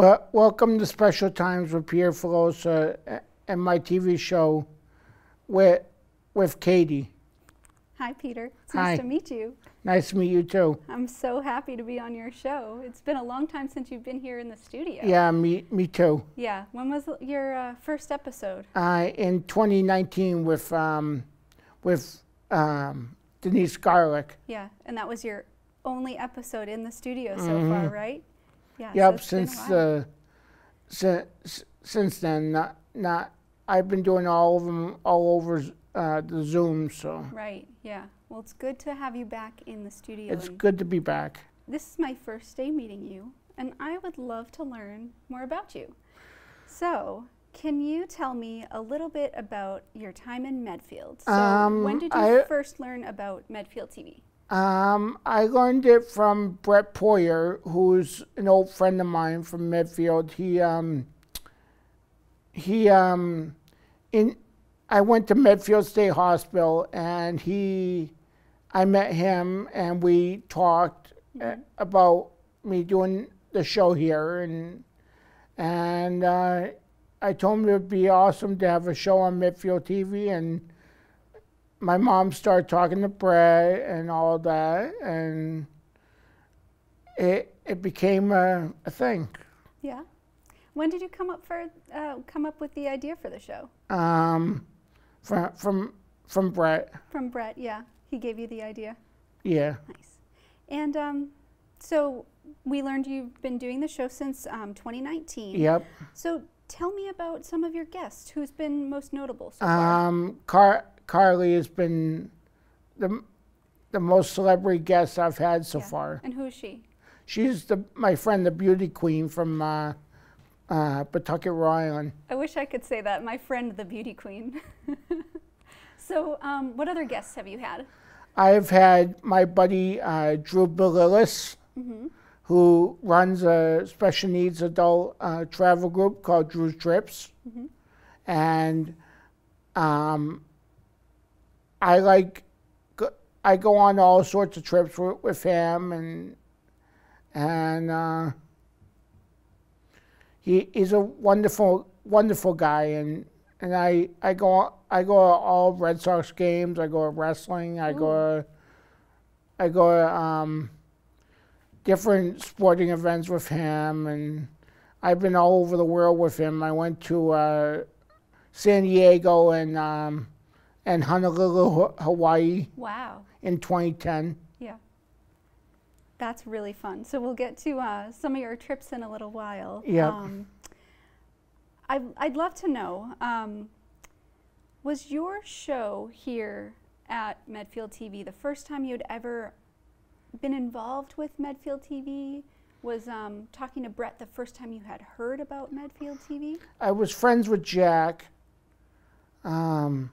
Well, welcome to Special Times with Peter Filosa and my TV show with with Katie. Hi, Peter. It's Hi. nice to meet you. Nice to meet you too. I'm so happy to be on your show. It's been a long time since you've been here in the studio. Yeah, me me too. Yeah. When was your uh, first episode? Uh, in 2019 with um, with um, Denise Garlick. Yeah. And that was your only episode in the studio so far, right? Yeah. Yep, a since uh, since since then, not not I've been doing all of them all over uh, the Zoom, so Right. Yeah. Well, it's good to have you back in the studio. it's good to be back. This is my first day meeting you, and I would love to learn more about you. So, can you tell me a little bit about your time in Medfield? So, Um, when did you I- first learn about Medfield TV? Um, I learned it from Brett Poyer, who's an old friend of mine from Medfield. He um, he um, in I went to Medfield State Hospital, and he I met him, and we talked uh, about me doing the show here, and and uh, I told him it would be awesome to have a show on Medfield TV, and my mom started talking to Brett and all that, and it it became a, a thing. Yeah. When did you come up for uh, come up with the idea for the show? Um, from from from Brett, From Brett, yeah. He gave you the idea. yeah. Nice. And um, so we learned you've been doing the show since um, 2019. Yep. So tell me about some of your guests. Who's been most notable so far? Um, Car- Carly has been the the most celebrity guest I've had so Yeah. far. And who is she? She's the my friend, the beauty queen from uh, uh, Pawtucket, Rhode Island. I wish I could say that. My friend, the beauty queen. so, um, what other guests have you had? I've had my buddy uh, Drew Bilillis, who runs a special needs adult uh, travel group called Drew's Trips, and um, I like I go on all sorts of trips with, with him, and and uh, he he's a wonderful wonderful guy, and and I I go I go to all Red Sox games. I go to wrestling. I go to, I go to um, different sporting events with him, and I've been all over the world with him. I went to uh, San Diego and um, and Honolulu, Hawaii Wow. in 2010. Yeah. That's really fun. So, we'll get to uh, some of your trips in a little while. Yep. Um, I, I'd love to know um, was your show here at Medfield TV the first time you'd ever been involved with Medfield TV? Was um, talking to Brett the first time you had heard about Medfield TV? I was friends with Jack, um,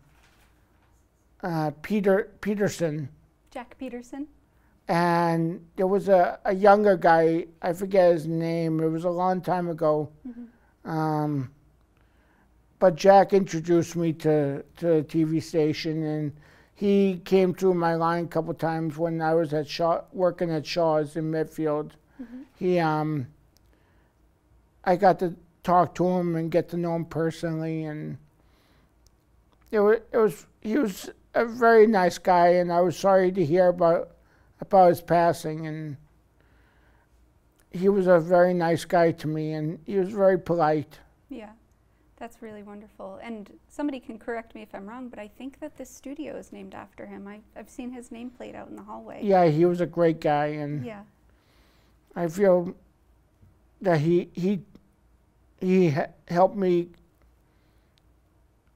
uh, Peter Peterson, Jack Peterson? and there was a, a younger guy. I forget his name. It was a long time ago. Um, but Jack introduced me to to the TV station, and he came through my line a couple times when I was at Shaw, working at Shaw's in Medfield. He um, I got to talk to him and get to know him personally, and it was, it was he was a very nice guy, and I was sorry to hear about about his passing, and he was a very nice guy to me, and he was very polite. Yeah, that's really wonderful. And somebody can correct me if I'm wrong, but I think that this studio is named after him. I, I've seen his name played out in the hallway. Yeah, he was a great guy, and Yeah. I feel that he he he ha- helped me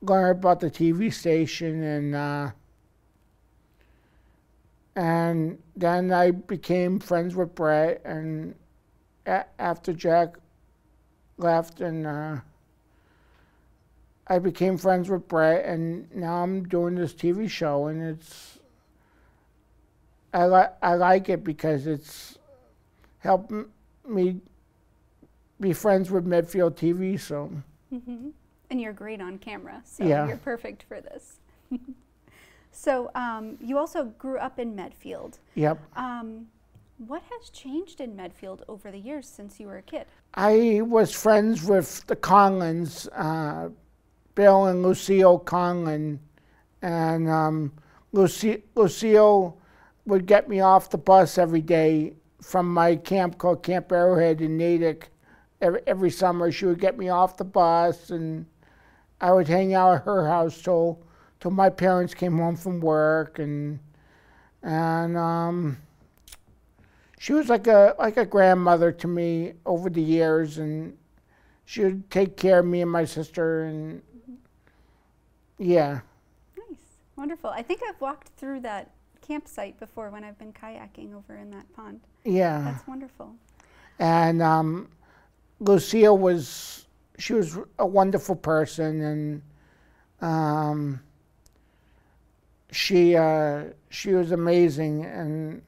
learn about the TV station, and uh, and then I became friends with Brett, and after Jack left, and uh, I became friends with Brett, and now I'm doing this TV show, and it's I like I like it because it's helped me be friends with Medfield TV. So hmm And you're great on camera, so Yeah. you're perfect for this. so um, you also grew up in Medfield. yep. Um, What has changed in Medfield over the years since you were a kid? I was friends with the Conlins, uh, Bill and Lucille Conlin, and um, Luci- Lucille would get me off the bus every day from my camp called Camp Arrowhead in Natick. Every, every summer, she would get me off the bus, and I would hang out at her house till till my parents came home from work, and and um, she was like a like a grandmother to me over the years, and she would take care of me and my sister, and yeah, Nice. Wonderful. I think I've walked through that campsite before when I've been kayaking over in that pond. yeah. That's wonderful. and um, Lucille was she was a wonderful person, and um, she uh, she was amazing, and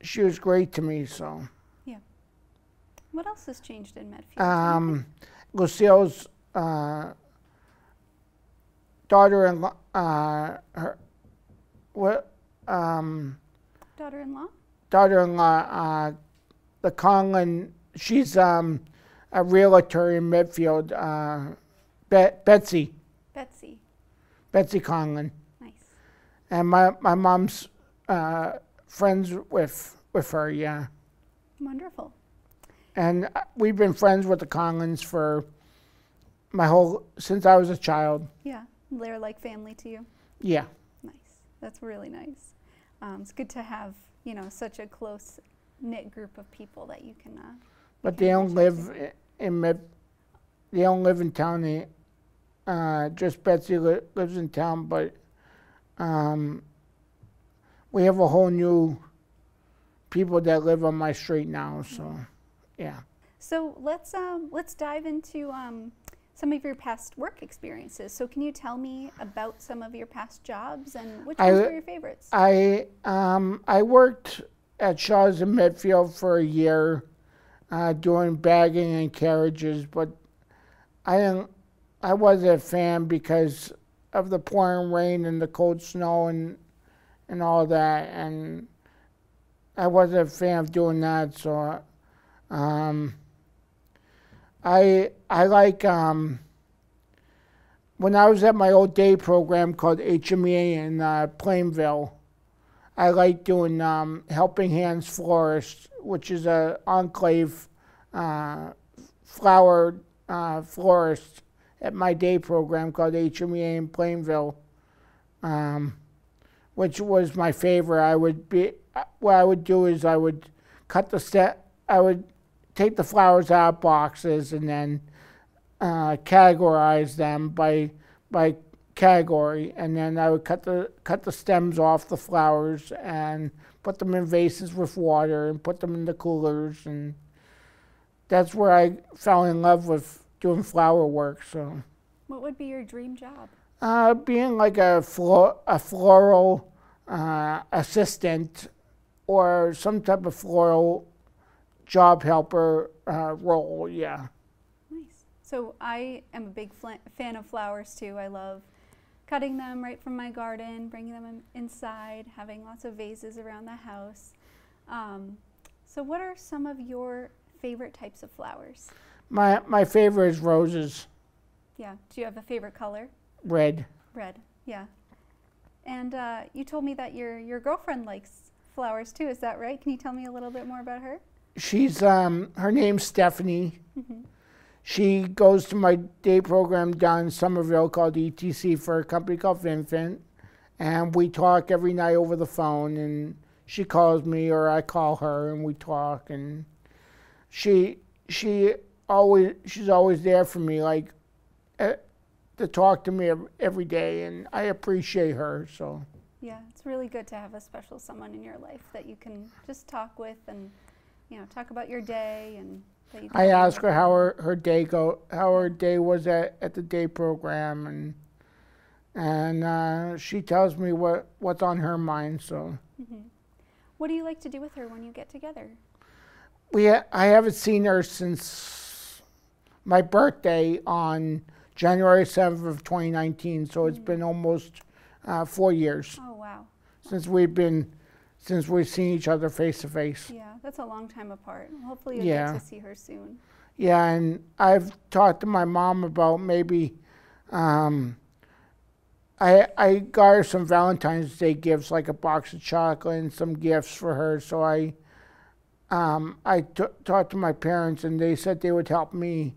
she was great to me. So yeah. What else has changed in Medfield? um, Lucille's uh, daughter-in-law, uh, her what um, Daughter-in-law? daughter-in-law, uh, the Conlin, she's um, a realtor in Medfield, uh, Be- Betsy, Betsy. Betsy Conlin. Nice. And my, my mom's uh, friends with, with her, yeah. Wonderful. And uh, we've been friends with the Conlins for my whole, since I was a child, Yeah. They're like family to you. yeah. Nice. That's really nice. Um, it's good to have, you know, such a close knit group of people that you can. Uh, But they don't live i- in Med, they don't live in town, they, uh, just Betsy li- lives in town, but, um, we have a whole new people that live on my street now, so, yeah. so let's um, let's dive into um, some of your past work experiences. So can you tell me about some of your past jobs and which I- ones were your favorites? I, um, I worked at Shaw's in Medfield for a year, uh, doing bagging and carriages, but I didn't, I wasn't a fan because of the pouring rain and the cold snow and, and all that, and I wasn't a fan of doing that, so, um, I, I like, um, when I was at my old day program called HME in uh, Plainville, I like doing um, Helping Hands Florist, which is a enclave uh, flower uh, florist at my day program called HME in Plainville, um, which was my favorite. I would be what I would do is I would cut the set. I would take the flowers out of boxes and then uh, categorize them by by category, and then I would cut the cut the stems off the flowers and put them in vases with water and put them in the coolers, and that's where I fell in love with doing flower work. So, what would be your dream job? uh, being like a flo- a floral uh, assistant or some type of floral job helper uh, role, yeah. Nice. So I am a big fan of flowers too. I love cutting them right from my garden, bringing them in- inside, having lots of vases around the house. Um, so, what are some of your favorite types of flowers? My my favorite is roses, Yeah. Do you have a favorite color? red. Red. Yeah. And uh, you told me that your your girlfriend likes flowers too. Is that right? Can you tell me a little bit more about her? She's um her name's Stephanie. Mhm. She goes to my day program down in Somerville called ETC for a company called Vinfen, and we talk every night over the phone. And she calls me or I call her, and we talk. And she she always she's always there for me, like uh, to talk to me every day, and I appreciate her. So Yeah, it's really good to have a special someone in your life that you can just talk with and you know talk about your day and. I asked her how her, her day go how her day was at, at the day program and and uh, she tells me what what's on her mind. So Mhm. What do you like to do with her when you get together? we ha- I haven't seen her since my birthday on January seventh of twenty nineteen. So it's Mm. been almost uh, four years Oh wow, since we've been since we've seen each other face to face. Yeah, that's a long time apart. Hopefully you'll Yeah. get to see her soon. Yeah, and I've talked to my mom about maybe. Um, I I got her some Valentine's Day gifts, like a box of chocolate and some gifts for her. So I, um, I t- talked to my parents, and they said they would help me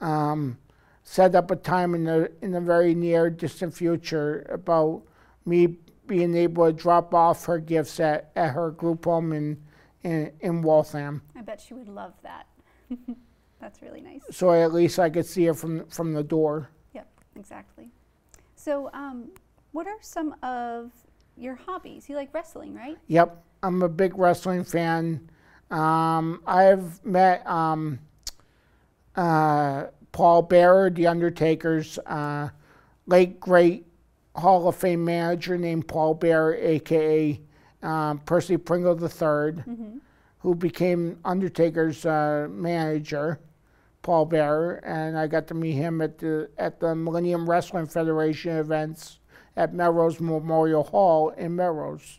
um, set up a time in the in the very near distant future about me being able to drop off her gifts at, at her group home in in, in Waltham. I bet she would love that. that's really nice. so at least I could see her from from the door. Yep, exactly. So, um, what are some of your hobbies? You like wrestling, right? Yep, I'm a big wrestling fan. Um, I've met um, uh, Paul Bearer, The Undertaker's uh, late great Hall of Fame manager named Paul Bearer, aka um, Percy Pringle III, Mm-hmm. who became Undertaker's uh, manager. Paul Bearer, and I got to meet him at the at the Millennium Wrestling Federation events at Melrose Memorial Hall in Melrose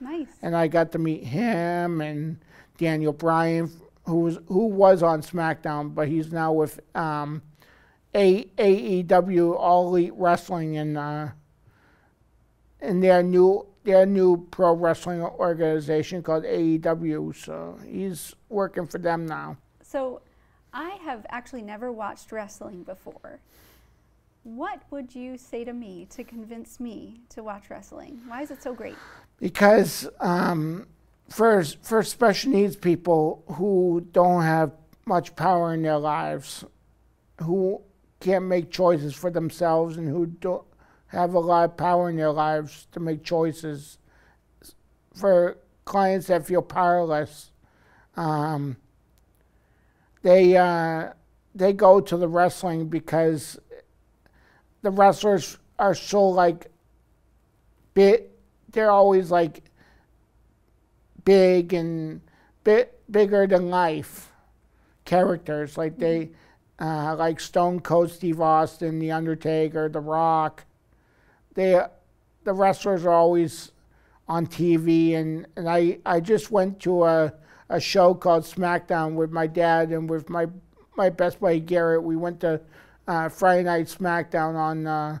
Nice. and I got to meet him and Daniel Bryan, who was who was on SmackDown, but he's now with um, A- AEW All Elite Wrestling and uh, in their new their new pro wrestling organization called AEW. So he's working for them now. So, I have actually never watched wrestling before. What would you say to me to convince me to watch wrestling? Why is it so great? because um, for for special needs people who don't have much power in their lives, who can't make choices for themselves, and who don't have a lot of power in their lives to make choices, for clients that feel powerless, um, they uh, they go to the wrestling because the wrestlers are so like bit they're always like big and bit bigger than life characters. Like they, uh, like Stone Cold Steve Austin, The Undertaker, The Rock. They, the wrestlers are always on TV, and, and I, I just went to a, a show called SmackDown with my dad and with my my best buddy Garrett. We went to uh, Friday Night SmackDown on uh,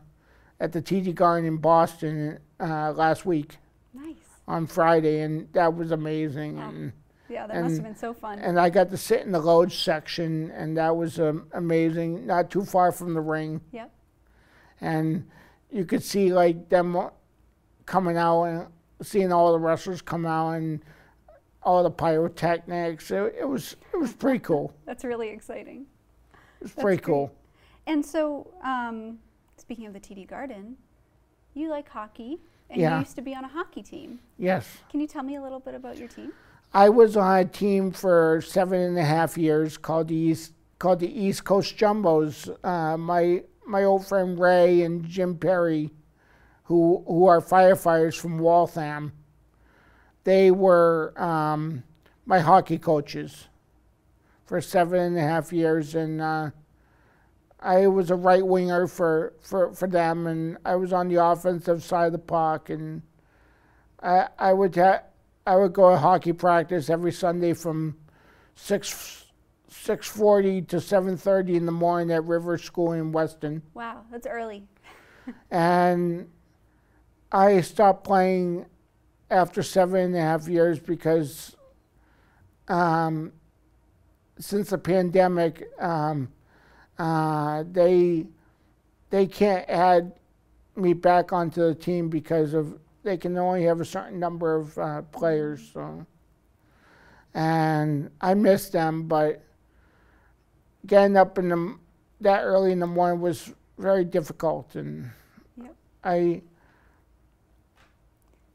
at the TD Garden in Boston uh, last week Nice. on Friday, and that was amazing. Wow. And Yeah, that must have been so fun. and I got to sit in the load section, and that was um, amazing. Not too far from the ring, yep. and you could see like them coming out and seeing all the wrestlers come out and all the pyrotechnics. It, it was it was pretty cool. That's really exciting. It was pretty great. cool. And so, um, speaking of the TD Garden, you like hockey, and Yeah. you used to be on a hockey team. Yes. Can you tell me a little bit about your team? I was on a team for seven and a half years called the East called the East Coast Jumbos. Uh, my my old friend Ray and Jim Perry, who who are firefighters from Waltham, they were um, my hockey coaches for seven and a half years, and uh, I was a right winger for, for, for them, and I was on the offensive side of the puck, and I I would ha- I would go to hockey practice every Sunday from six six forty to seven thirty in the morning at River School in Weston, Wow, that's early. and I stopped playing after seven and a half years because um, since the pandemic, um, uh, they they can't add me back onto the team because of they can only have a certain number of uh, players. So, and I miss them, but getting up in the that early in the morning was very difficult, and Yep. I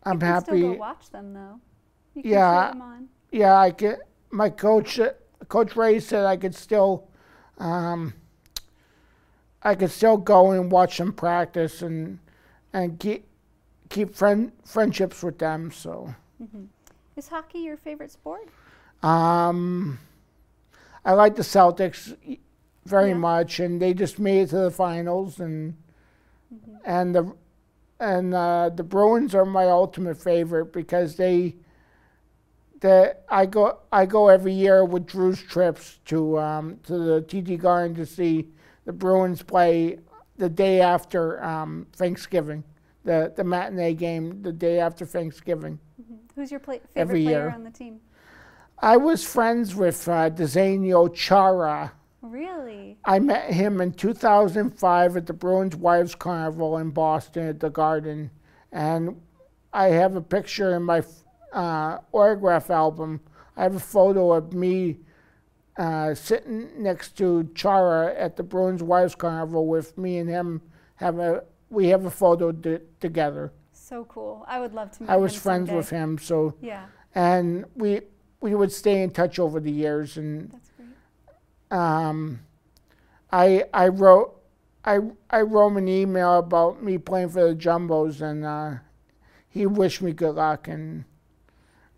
I'm you can happy. still go watch them though. You can Yeah. them on. yeah, I could. My coach, uh, Coach Ray said I could still, um, I could still go and watch them practice and and keep keep friend friendships with them. So, hmm Is hockey your favorite sport? um, I like the Celtics very Yeah. much, and they just made it to the finals, and Mhm. and the and uh, the Bruins are my ultimate favorite because they the I go I go every year with Drew's trips to um, to the TD Garden to see the Bruins play the day after um, Thanksgiving, the the matinee game the day after Thanksgiving. Who's your play- favorite Every player year. on the team? I was friends with uh, Zdeno Chara. Really? I met him in 2005 at the Bruins Wives Carnival in Boston at the Garden, and I have a picture in my uh, autograph album. I have a photo of me uh, sitting next to Chara at the Bruins Wives Carnival with me and him. Have a we have a photo together. So cool. I would love to meet I was friends someday. with him, so Yeah, and we we would stay in touch over the years and that's great. um, I I wrote I I wrote him an email about me playing for the Jumbos, and uh, he wished me good luck, and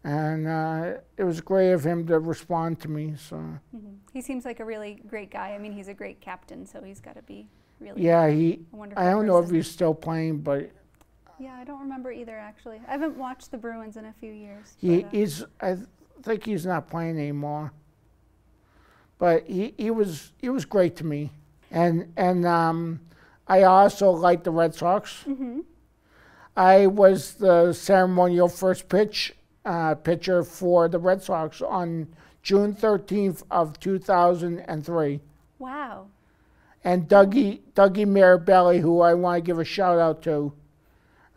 and uh, it was great of him to respond to me. So hmm He seems like a really great guy. I mean, he's a great captain, so he's got to be really yeah, he wonderful I don't know if he's still playing, but Yeah, I don't remember either, actually. I haven't watched the Bruins in a few years. he but, uh, he's I think he's not playing anymore. But he, he was he was great to me, and and um, I also liked the Red Sox. mhm. I was the ceremonial first pitch uh, pitcher for the Red Sox on June 13th of 2003. Wow. And Dougie Dougie Mirabelli, who I want to give a shout out to,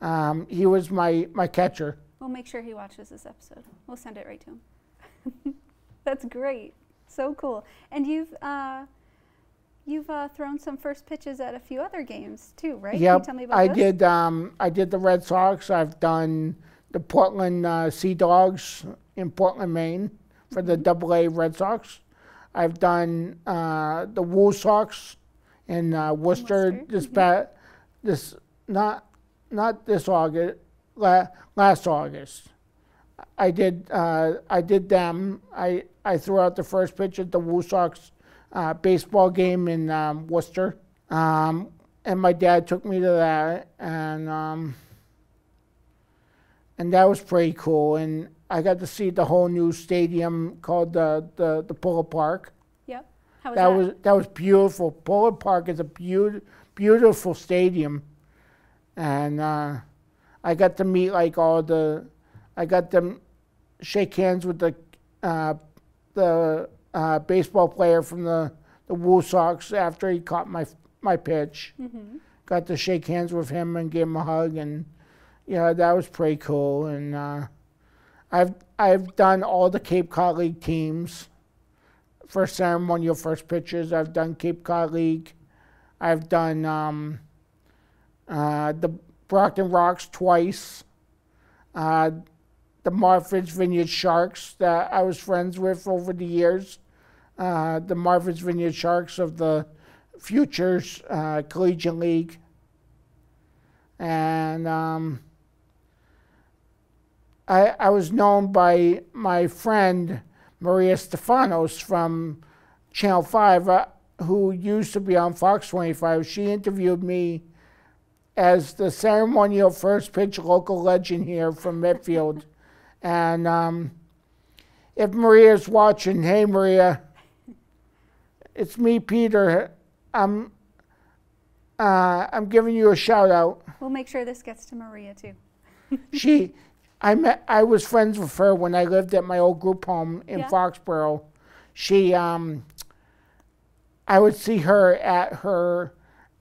um, he was my, my catcher. We'll make sure he watches this episode. We'll send it right to him. That's great. So cool. And you've uh, you've uh, thrown some first pitches at a few other games too, right? Can you tell me about I those? did. Um, I did the Red Sox. I've done the Portland uh, Sea Dogs in Portland, Maine, for the Double A Red Sox. I've done uh, the WooSox in uh, Worcester, Worcester, this mhm. pa- this not not this August, la- last August. I did uh, I did them. I I threw out the first pitch at the WooSox uh, baseball game in um, Worcester. Um, and my dad took me to that, and um, and that was pretty cool. And I got to see the whole new stadium called the the, the Polar Park. Yep. How was that that? was that was beautiful. Polar Park is a beaut, beautiful stadium, and uh, I got to meet like all the, I got to shake hands with the uh, the uh, baseball player from the the WooSox after he caught my my pitch. hmm Got to shake hands with him and give him a hug, and yeah, that was pretty cool. And uh, I've I've done all the Cape Cod League teams for ceremonial first pitches. I've done Cape Cod League. I've done um, uh, the Brockton Rox twice. Uh, the Martha's Vineyard Sharks that I was friends with over the years. Uh, the Martha's Vineyard Sharks of the Futures uh, Collegiate League. And um, I, I was known by my friend Maria Stefanos from Channel 5, uh, who used to be on Fox 25. She interviewed me as the ceremonial first pitch local legend here from Medfield. And um, if Maria's watching, hey Maria, it's me, Peter. I'm uh, I'm giving you a shout out. We'll make sure this gets to Maria too. She, I met, I was friends with her when I lived at my old group home in Yeah. Foxborough. She, um, I would see her at her,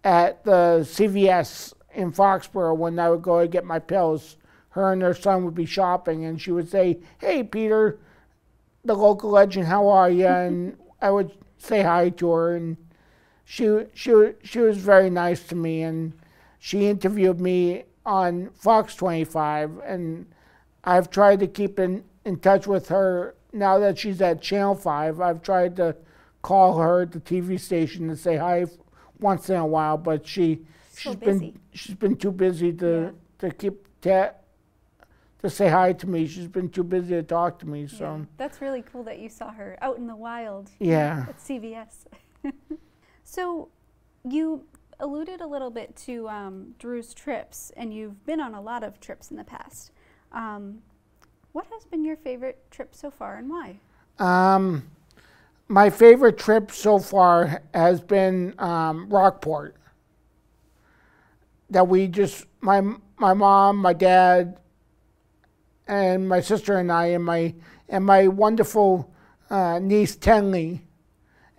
at the CVS in Foxborough when I would go to get my pills. Her and her son would be shopping, and she would say, "Hey, Peter, the local legend, how are you?" and I would say hi to her, and she she she was very nice to me, and she interviewed me on Fox 25, and I've tried to keep in, in touch with her now that she's at Channel 5. I've tried to call her at the TV station to say hi once in a while, but she So she's busy. been she's been too busy to to keep to, to say hi to me. She's been too busy to talk to me. Yeah. So That's really cool that you saw her out in the wild yeah, at CVS. so you alluded a little bit to um, Drew's trips, and you've been on a lot of trips in the past. Um, What has been your favorite trip so far and why? Um, my favorite trip so far has been um, Rockport. That we just my my mom, my dad, and my sister and I, and my and my wonderful uh, niece Tenley,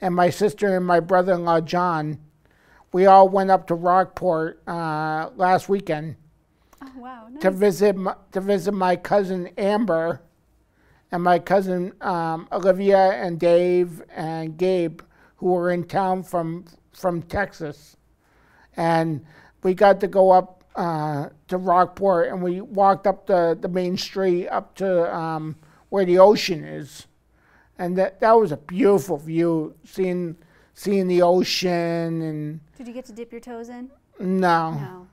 and my sister and my brother-in-law John. We all went up to Rockport uh, last weekend Oh wow, nice. to visit my, to visit my cousin Amber and my cousin um, Olivia and Dave and Gabe, who were in town from from Texas, and we got to go up uh, to Rockport and we walked up the, the main street up to um, where the ocean is, and that that was a beautiful view, seeing seeing the ocean and Did you get to dip your toes in? no No.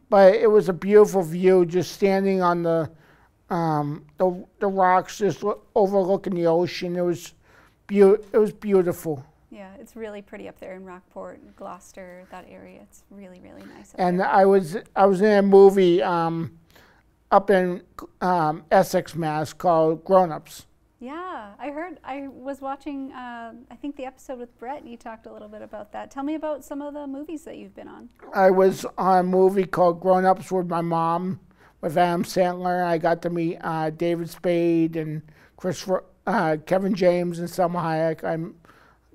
but it was a beautiful view just standing on the um, the, the rocks just lo- overlooking the ocean it was beau- it was beautiful Yeah, it's really pretty up there in Rockport, Gloucester, that area. It's really, really nice up and there. I was I was in a movie um, up in um, Essex Mass called Grown Ups Yeah, I heard. I was watching. Uh, I think the episode with Brett. and You talked a little bit about that. Tell me about some of the movies that you've been on. I was on a movie called Grown Ups with my mom with Adam Sandler I got to meet uh, David Spade and Chris uh, Kevin James and Salma Hayek I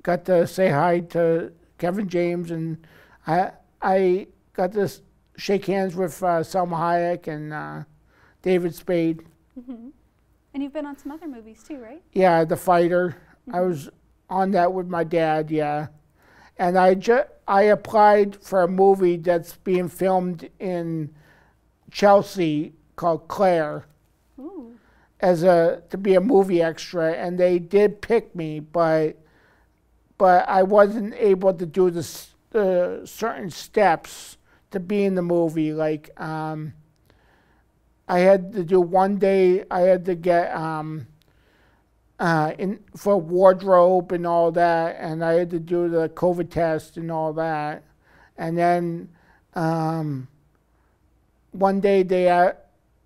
got to say hi to Kevin James and I I got to shake hands with uh, Salma Hayek and uh, David Spade. hmm And you've been on some other movies too, right? Yeah, The Fighter. I was on that with my dad. Yeah, and I ju- I applied for a movie that's being filmed in Chelsea called Claire Ooh. as a to be a movie extra, and they did pick me, but but I wasn't able to do the the certain steps to be in the movie. Like um, I had to do one day. I had to get um, uh, in for wardrobe and all that, and I had to do the COVID test and all that, and then um, one day they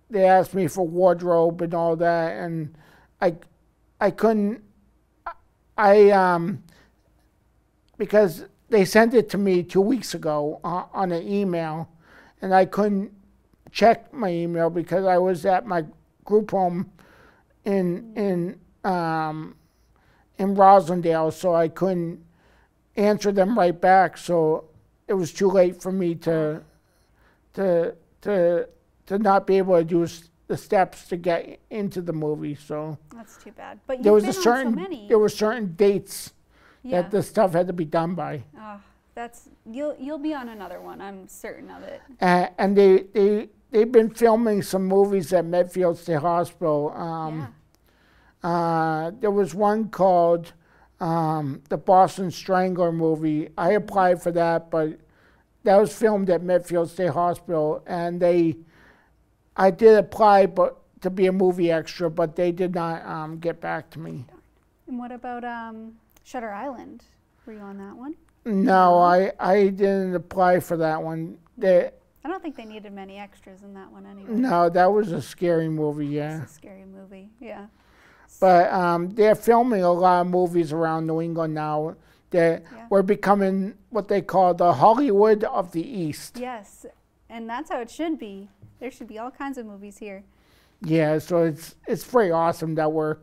they asked me for wardrobe and all that, and I I couldn't I um because they sent it to me two weeks ago on, on an email, and I couldn't check my email because I was at my group home in in um, in Roslindale, so I couldn't answer them right back. So it was too late for me to to to to not be able to do the steps to get into the movie. So That's too bad. But there was a certain so many. there were certain dates yeah. that the stuff had to be done by. Ah, that's you'll you'll be on another one. I'm certain of it. Uh, and they, they, they've been filming some movies at Medfield State Hospital. Um, uh, there was one called um, the Boston Strangler movie. I applied for that, but that was filmed at Medfield State Hospital. And they, I did apply but to be a movie extra, but they did not um, get back to me. And what about um, Shutter Island? Were you on that one? No, I, I didn't apply for that one. They, I don't think they needed many extras in that one anyway. no, that was a scary movie, yeah. It's a scary movie. Yeah. But um, they're filming a lot of movies around New England now. That Yeah. we're becoming what they call the Hollywood of the East. Yes, and that's how it should be. There should be all kinds of movies here. Yeah, so it's it's very awesome that we're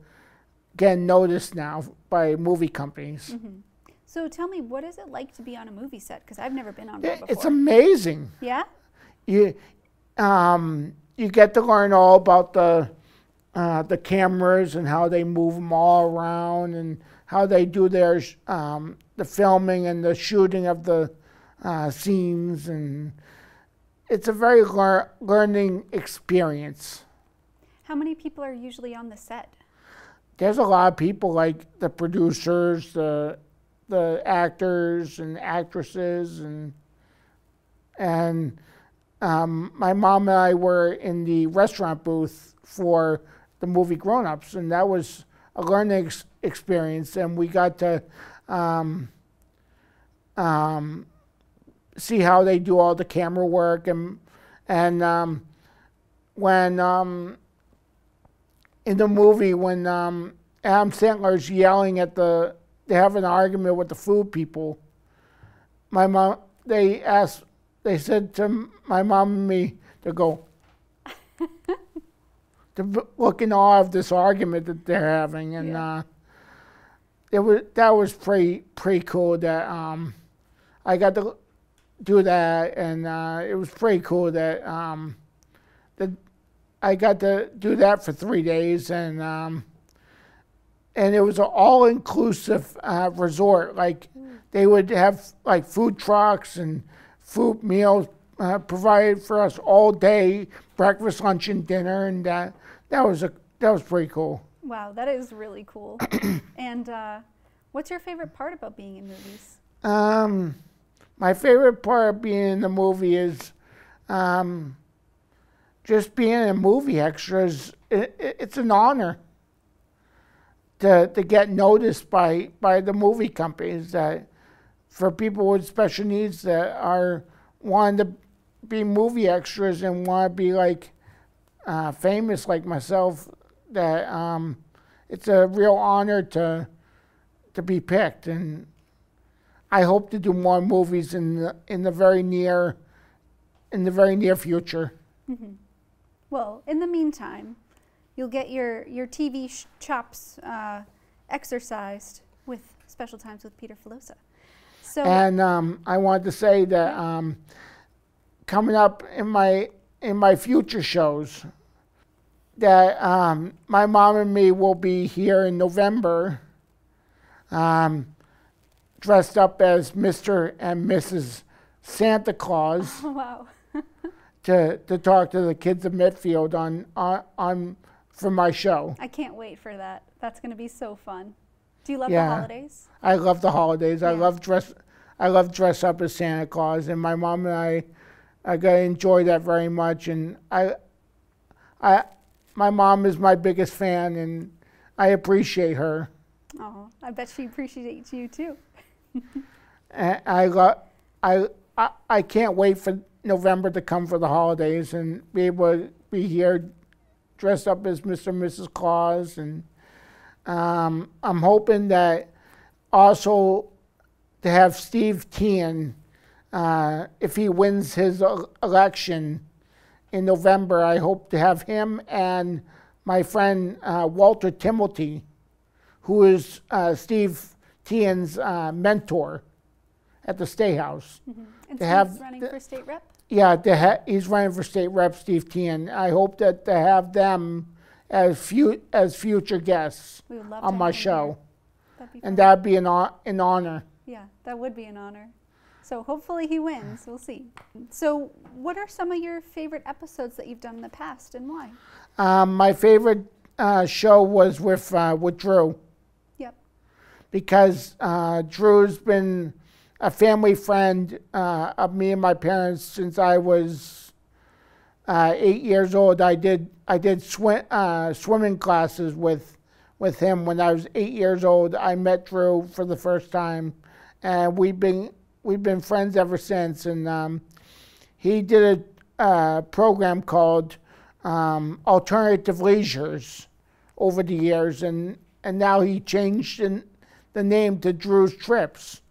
getting noticed now by movie companies. hmm So tell me, what is it like to be on a movie set? Because I've never been on one before. It's amazing. yeah. You um, you get to learn all about the uh, the cameras and how they move them all around and how they do their sh- um, the filming and the shooting of the uh, scenes and it's a very lear- learning experience. How many people are usually on the set? There's a lot of people like the producers, the the actors and actresses and and um, my mom and I were in the restaurant booth for the movie Grown Ups, and that was a learning ex- experience. And we got to um, um, see how they do all the camera work, and and um, when um, in the movie when um, Adam Sandler's yelling at the, they have an argument with the food people. My mom, they asked, they said to my mom and me to go, to look in awe of this argument that they're having, and Yeah. uh, it was that was pretty pretty cool that um, I got to do that, and uh, it was pretty cool that um, that I got to do that for three days, and um, and it was an all-inclusive uh, resort. Like they would have like food trucks and food meals uh, provided for us all day, breakfast, lunch, and dinner, and that that was a that was pretty cool. Wow, that is really cool. and uh, what's your favorite part about being in movies? Um, my favorite part of being in the movie is um, just being a movie extra. Is, it, it, it's an honor to to get noticed by by the movie companies that for people with special needs that are wanting to be movie extras and want to be like uh, famous like myself. That um, it's a real honor to to be picked and. I hope to do more movies in the in the very near in the very near future. Well, in the meantime, you'll get your, your TV sh- chops uh, exercised with Special Times with Peter Filosa. So, And um, I wanted to say that um, coming up in my in my future shows, that um, my mom and me will be here in November, um, dressed up as Mr. and Mrs. Santa Claus. oh, wow. to, to talk to the kids of Medfield on, on, on for my show. I can't wait for that. That's going to be so fun. Do you love Yeah. the holidays? I love the holidays. I love dress. I love dress up as Santa Claus, and my mom and I, I enjoy that very much. And I, I, my mom is my biggest fan, and I appreciate her. Oh, I bet she appreciates you too. I love. I, I I can't wait for November to come for the holidays and be able to be here, dressed up as Mr. and Mrs. Claus, and um, I'm hoping that also to have Steve Tian, uh, if he wins his election in November, I hope to have him and my friend uh, Walter Timothy, who is uh, Steve Tian's uh, mentor at the State House. And To Steve's have running the- for state rep? Yeah, to ha- he's running for state rep, Steve Tian. I hope that to have them as fu- as future guests We would love on my have him here. show, That'd be and fun. that'd be an hon- an honor. Yeah, that would be an honor. So hopefully he wins. We'll see. So, what are some of your favorite episodes that you've done in the past and why? Um, my favorite uh, show was with uh, with Drew Yep. because uh, Drew's been a family friend uh, of me and my parents since I was uh, eight years old. I did I did swim uh, swimming classes with with him when I was eight years old. I met Drew for the first time, and we've been we've been friends ever since. And um, he did a uh, program called um, Alternative Leisures over the years, and and now he changed in, the name to Drew's Trips,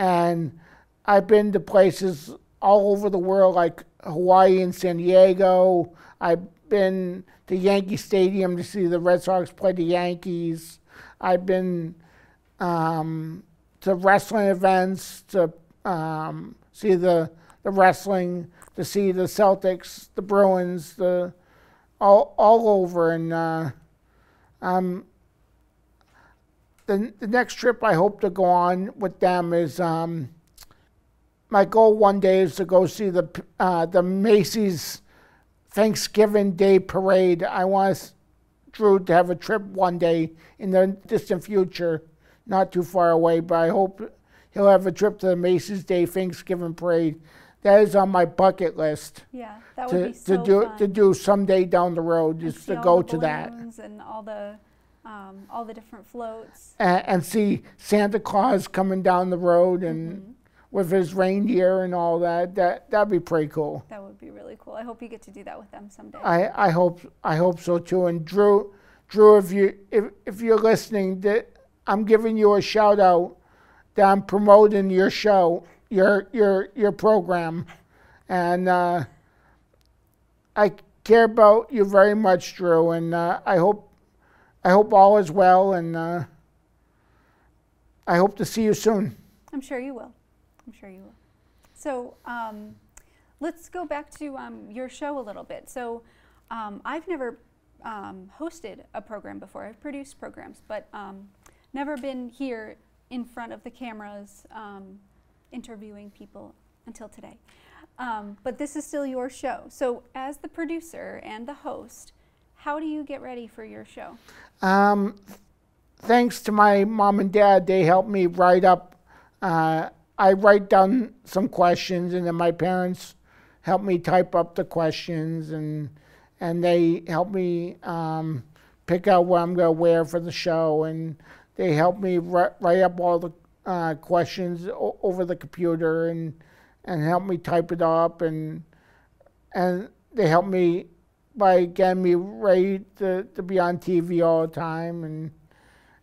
and I've been to places all over the world like Hawaii and San Diego. I've been to Yankee Stadium to see the Red Sox play the Yankees. I've been um, to wrestling events to um, see the the wrestling, to see the Celtics, the Bruins, the all all over, and uh, um, the the next trip I hope to go on with them is um, my goal one day is to go see the uh, the Macy's Thanksgiving Day Parade. I want Drew to have a trip one day in the distant future, not too far away. But I hope he'll have a trip to the Macy's Day Thanksgiving Parade. That is on my bucket list Yeah, that would to, be so to do fun. to do someday down the road. Is to go to that and all the um, all the different floats. and, and see Santa Claus coming down the road and Mm-hmm. with his reindeer and all that. That that'd be pretty cool. That would be really cool. I hope you get to do that with them someday. I, I hope I hope so too. And Drew Drew, if you if, if you're listening, that I'm giving you a shout out that I'm promoting your show, your your your program, and uh, I care about you very much, Drew, and uh, I hope I hope all is well, and uh, I hope to see you soon. I'm sure you will. I'm sure you will. So um, let's go back to um, your show a little bit. So um, I've never um, hosted a program before. I've produced programs, but um, never been here in front of the cameras um, interviewing people until today. But this is still your show. So, as the producer and the host, how do you get ready for your show? Um, thanks to my mom and dad, they helped me write up. Uh, I write down some questions, and then my parents help me type up the questions, and and they help me um, pick out what I'm gonna wear for the show, and they help me write, up all the uh, questions over the computer, and and help me type it up, and and they help me by getting me ready to, to be on TV all the time, and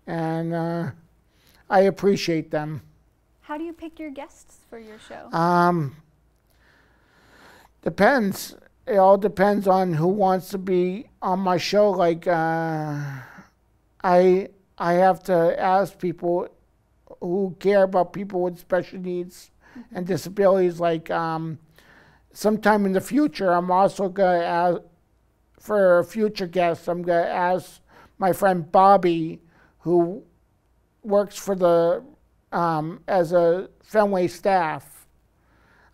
and uh, I appreciate them. How do you pick your guests for your show? Um, depends. It all depends on who wants to be on my show. Like, uh, I I have to ask people who care about people with special needs and disabilities. Like, um, sometime in the future, I'm also gonna ask for future guests. I'm gonna ask my friend Bobby, who works for the um, as a Fenway staff.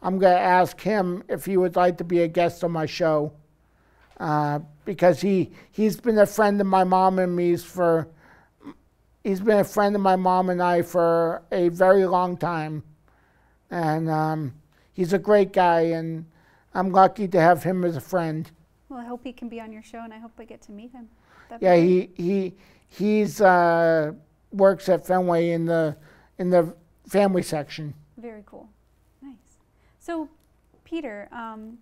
I'm going to ask him if he would like to be a guest on my show uh, because he he's been a friend of my mom and me's for he's been a friend of my mom and I for a very long time, and um, he's a great guy, and I'm lucky to have him as a friend. Well, I hope he can be on your show, and I hope I get to meet him. That'd Yeah, he he he's uh, works at Fenway in the in the family section. Very cool. Nice. So, Peter, um,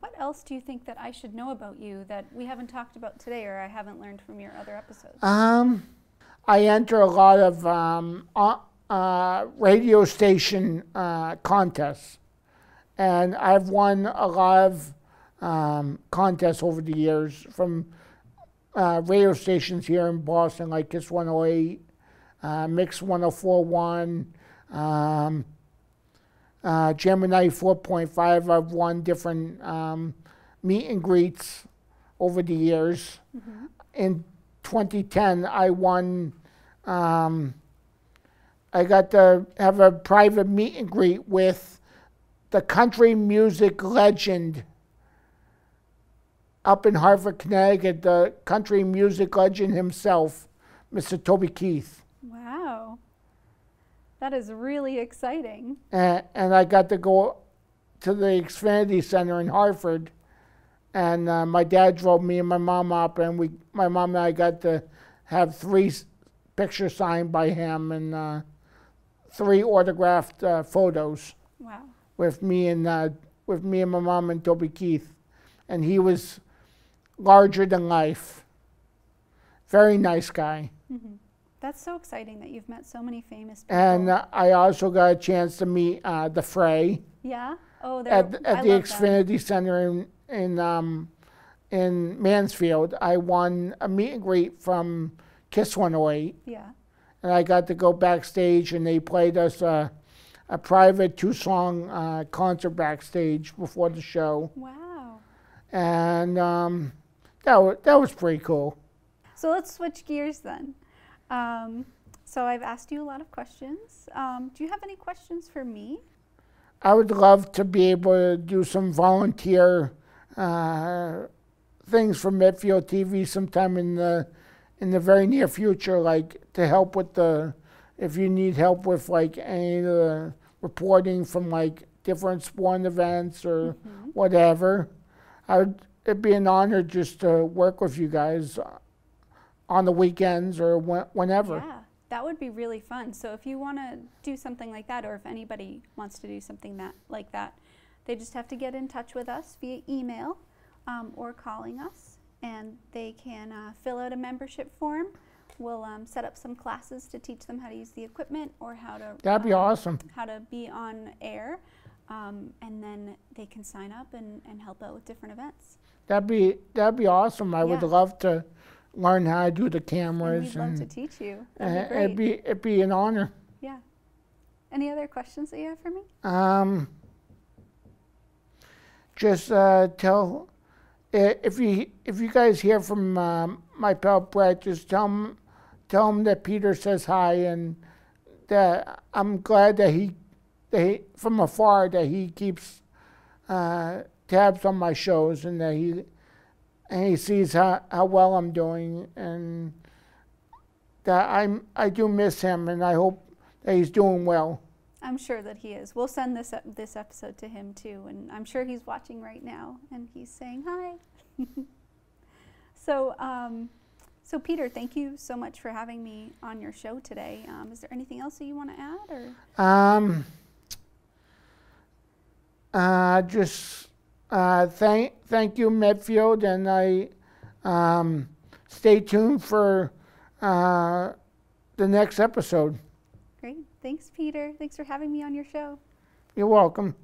what else do you think that I should know about you that we haven't talked about today or I haven't learned from your other episodes? Um, I enter a lot of um, uh, uh, radio station uh, contests, and I've won a lot of um, contests over the years from uh, radio stations here in Boston, like Kiss 108, uh, Mix 1041, um, uh, Jam'n 94.5. I've won different um, meet and greets over the years in 2010, I won. Um, I got to have a private meet and greet with the country music legend up in Hartford, Connecticut, the country music legend himself, Mr. Toby Keith. Wow. That is really exciting. And, and I got to go to the Xfinity Center in Hartford. And uh, my dad drove me and my mom up, and we, my mom and I got to have three s- pictures signed by him and uh, three autographed uh, photos Wow. with me and uh, with me and my mom and Toby Keith, and he was larger than life. Very nice guy. That's so exciting that you've met so many famous people. And uh, I also got a chance to meet uh, the Fray. yeah? Oh, they're, at, I the love them. Xfinity Center in in um, in Mansfield. I won a meet and greet from Kiss 108, Yeah. and I got to go backstage, and they played us a, a private two-song uh, concert backstage before the show, Wow. and um, that was that was pretty cool. So let's switch gears then. Um, so I've asked you a lot of questions. Um, do you have any questions for me? I would love to be able to do some volunteer uh, things for Medfield TV sometime in the in the very near future, like to help with the if you need help with like any of the reporting from like different sporting events or whatever. I would it'd be an honor just to work with you guys on the weekends or when, whenever. Yeah, that would be really fun. So if you want to do something like that, or if anybody wants to do something that like that, they just have to get in touch with us via email um, or calling us, and they can uh, fill out a membership form. We'll um, set up some classes to teach them how to use the equipment or how to That'd be um, awesome. how to be on air, um, and then they can sign up and, and help out with different events. That'd be that'd be awesome. I would love to learn how to do the cameras. And we'd love to teach you. That'd be it'd be it'd be an honor. yeah. Any other questions that you have for me? Um, just uh, tell if you if you guys hear from um, my pal Brett, just tell him tell him that Peter says hi and that I'm glad that he that he, from afar that he keeps uh, tabs on my shows and that he and he sees how, how well I'm doing and that I'm I do miss him and I hope that he's doing well. I'm sure that he is. We'll send this this episode to him too, and I'm sure he's watching right now and he's saying hi. so, um, so Peter, thank you so much for having me on your show today. Um, is there anything else that you want to add, or Um, uh, just uh, thank thank you, Medfield, and I um, stay tuned for uh, the next episode. great? Thanks, Peter. Thanks for having me on your show. You're welcome.